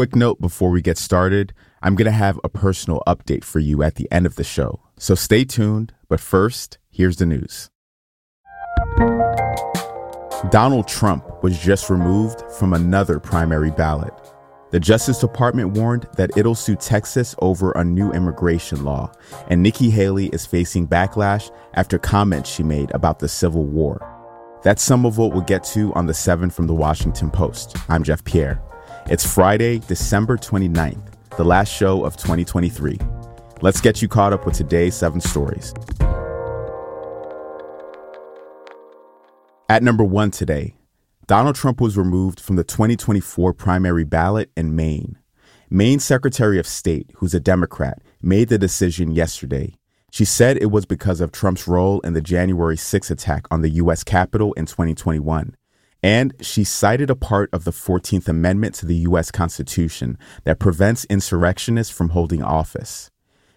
quick note before we get started I'm going to have a personal update for you at the end of the show. So stay tuned. But first, here's the news Donald Trump was just removed from another primary ballot. The Justice Department warned that it'll sue Texas over a new immigration law, and Nikki Haley is facing backlash after comments she made about the Civil War. That's some of what we'll get to on the 7 from the Washington Post. I'm Jeff Pierre. It's Friday, December 29th, the last show of 2023. Let's get you caught up with today's seven stories. At number one today, Donald Trump was removed from the 2024 primary ballot in Maine. Maine Secretary of State, who's a Democrat, made the decision yesterday. She said it was because of Trump's role in the January 6 attack on the U.S. Capitol in 2021. And she cited a part of the 14th Amendment to the U.S. Constitution that prevents insurrectionists from holding office.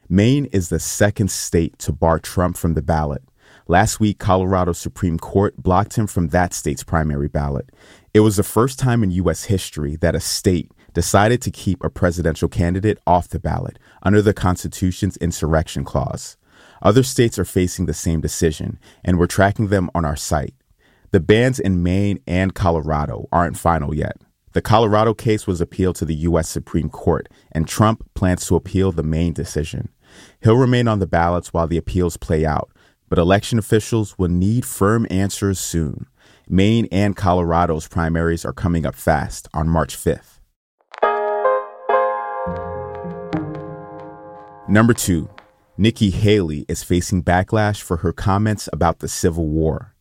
Maine is the second state to bar Trump from the ballot. Last week, Colorado Supreme Court blocked him from that state's primary ballot. It was the first time in U.S. history that a state decided to keep a presidential candidate off the ballot under the Constitution's insurrection clause. Other states are facing the same decision, and we're tracking them on our site. The bans in Maine and Colorado aren't final yet. The Colorado case was appealed to the U.S. Supreme Court, and Trump plans to appeal the Maine decision. He'll remain on the ballots while the appeals play out, but election officials will need firm answers soon. Maine and Colorado's primaries are coming up fast on March 5th. Number two, Nikki Haley is facing backlash for her comments about the Civil War.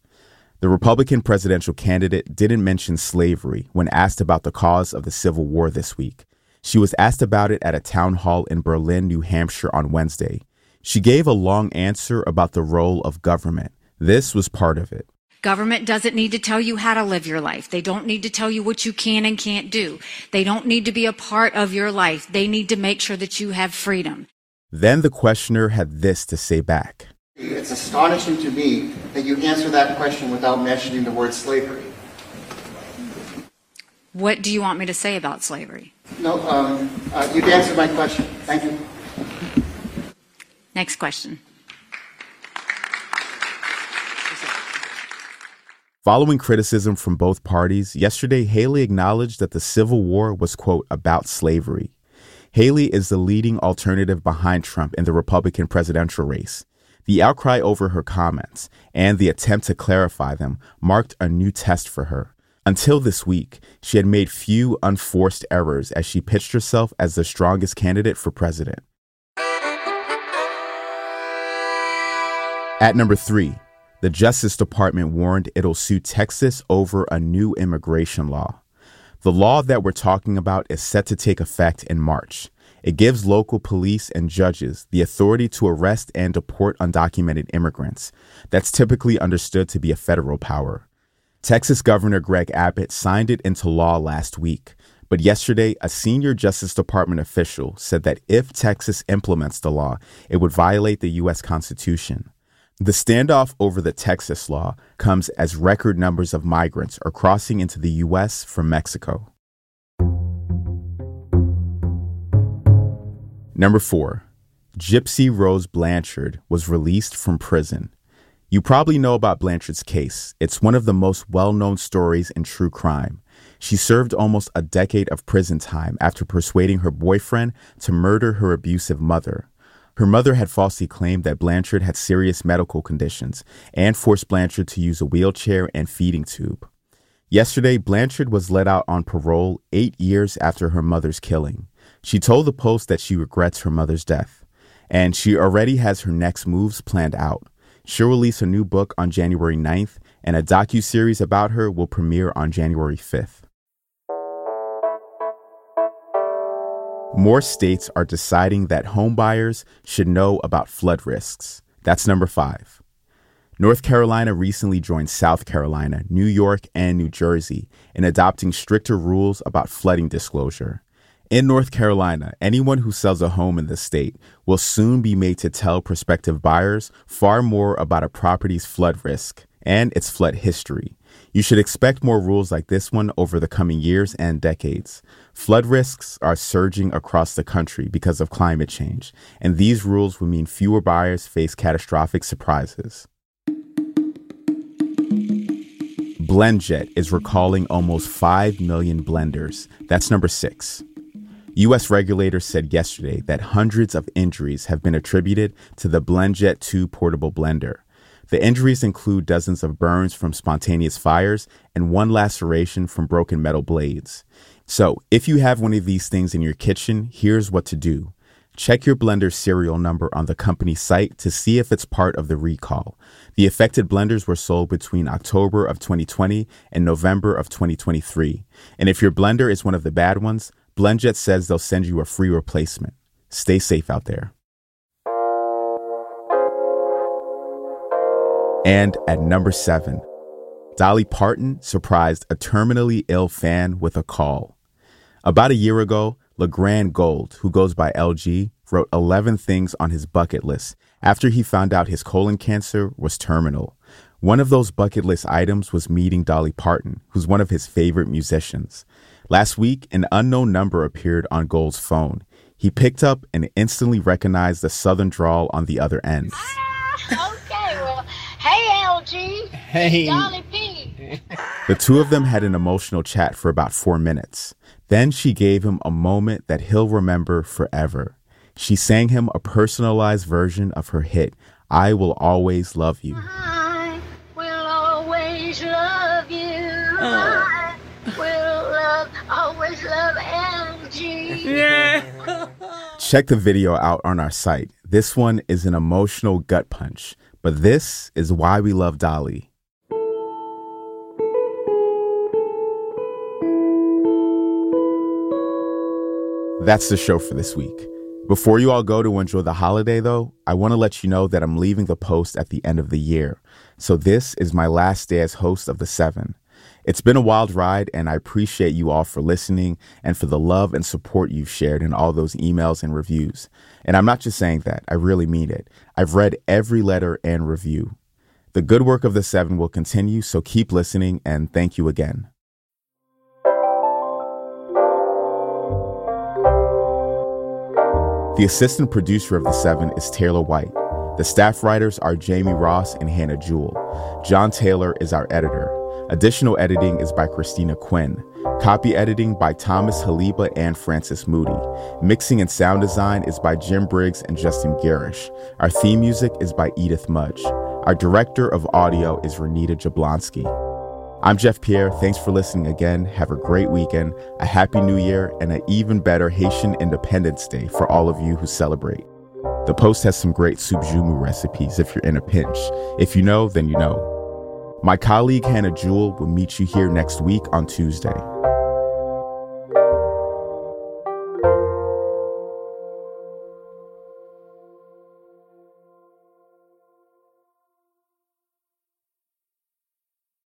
The Republican presidential candidate didn't mention slavery when asked about the cause of the Civil War this week. She was asked about it at a town hall in Berlin, New Hampshire on Wednesday. She gave a long answer about the role of government. This was part of it. Government doesn't need to tell you how to live your life. They don't need to tell you what you can and can't do. They don't need to be a part of your life. They need to make sure that you have freedom. Then the questioner had this to say back. It's astonishing to me that you answer that question without mentioning the word slavery. What do you want me to say about slavery? No, um, uh, you've answered my question. Thank you. Next question. Following criticism from both parties, yesterday Haley acknowledged that the Civil War was, quote, about slavery. Haley is the leading alternative behind Trump in the Republican presidential race. The outcry over her comments and the attempt to clarify them marked a new test for her. Until this week, she had made few unforced errors as she pitched herself as the strongest candidate for president. At number three, the Justice Department warned it'll sue Texas over a new immigration law. The law that we're talking about is set to take effect in March. It gives local police and judges the authority to arrest and deport undocumented immigrants. That's typically understood to be a federal power. Texas Governor Greg Abbott signed it into law last week, but yesterday, a senior Justice Department official said that if Texas implements the law, it would violate the U.S. Constitution. The standoff over the Texas law comes as record numbers of migrants are crossing into the U.S. from Mexico. Number four, Gypsy Rose Blanchard was released from prison. You probably know about Blanchard's case. It's one of the most well known stories in true crime. She served almost a decade of prison time after persuading her boyfriend to murder her abusive mother. Her mother had falsely claimed that Blanchard had serious medical conditions and forced Blanchard to use a wheelchair and feeding tube. Yesterday, Blanchard was let out on parole eight years after her mother's killing. She told the Post that she regrets her mother's death, and she already has her next moves planned out. She'll release a new book on January 9th, and a docu-series about her will premiere on January 5th. More states are deciding that homebuyers should know about flood risks. That's number five. North Carolina recently joined South Carolina, New York, and New Jersey in adopting stricter rules about flooding disclosure. In North Carolina, anyone who sells a home in the state will soon be made to tell prospective buyers far more about a property's flood risk and its flood history. You should expect more rules like this one over the coming years and decades. Flood risks are surging across the country because of climate change, and these rules will mean fewer buyers face catastrophic surprises. BlendJet is recalling almost 5 million blenders. That's number six. U.S. regulators said yesterday that hundreds of injuries have been attributed to the BlendJet 2 portable blender. The injuries include dozens of burns from spontaneous fires and one laceration from broken metal blades. So, if you have one of these things in your kitchen, here's what to do. Check your blender serial number on the company site to see if it's part of the recall. The affected blenders were sold between October of 2020 and November of 2023. And if your blender is one of the bad ones, BlendJet says they'll send you a free replacement. Stay safe out there. And at number seven, Dolly Parton surprised a terminally ill fan with a call. About a year ago, LeGrand Gold, who goes by LG, wrote 11 things on his bucket list after he found out his colon cancer was terminal. One of those bucket list items was meeting Dolly Parton, who's one of his favorite musicians. Last week, an unknown number appeared on Gold's phone. He picked up and instantly recognized the southern drawl on the other end. Ah, okay, well, hey, LG. Hey. Dolly P. The two of them had an emotional chat for about four minutes. Then she gave him a moment that he'll remember forever. She sang him a personalized version of her hit, I Will Always Love You. I Yeah. Check the video out on our site. This one is an emotional gut punch, but this is why we love Dolly. That's the show for this week. Before you all go to enjoy the holiday, though, I want to let you know that I'm leaving the post at the end of the year. So this is my last day as host of The Seven. It's been a wild ride, and I appreciate you all for listening and for the love and support you've shared in all those emails and reviews. And I'm not just saying that, I really mean it. I've read every letter and review. The good work of The Seven will continue, so keep listening, and thank you again. The assistant producer of The Seven is Taylor White. The staff writers are Jamie Ross and Hannah Jewell. John Taylor is our editor. Additional editing is by Christina Quinn. Copy editing by Thomas Haliba and Francis Moody. Mixing and sound design is by Jim Briggs and Justin Garish. Our theme music is by Edith Mudge. Our director of audio is Renita Jablonski. I'm Jeff Pierre. Thanks for listening again. Have a great weekend, a happy new year, and an even better Haitian Independence Day for all of you who celebrate. The Post has some great soup joumou recipes if you're in a pinch. If you know, then you know. My colleague Hannah Jewell will meet you here next week on Tuesday.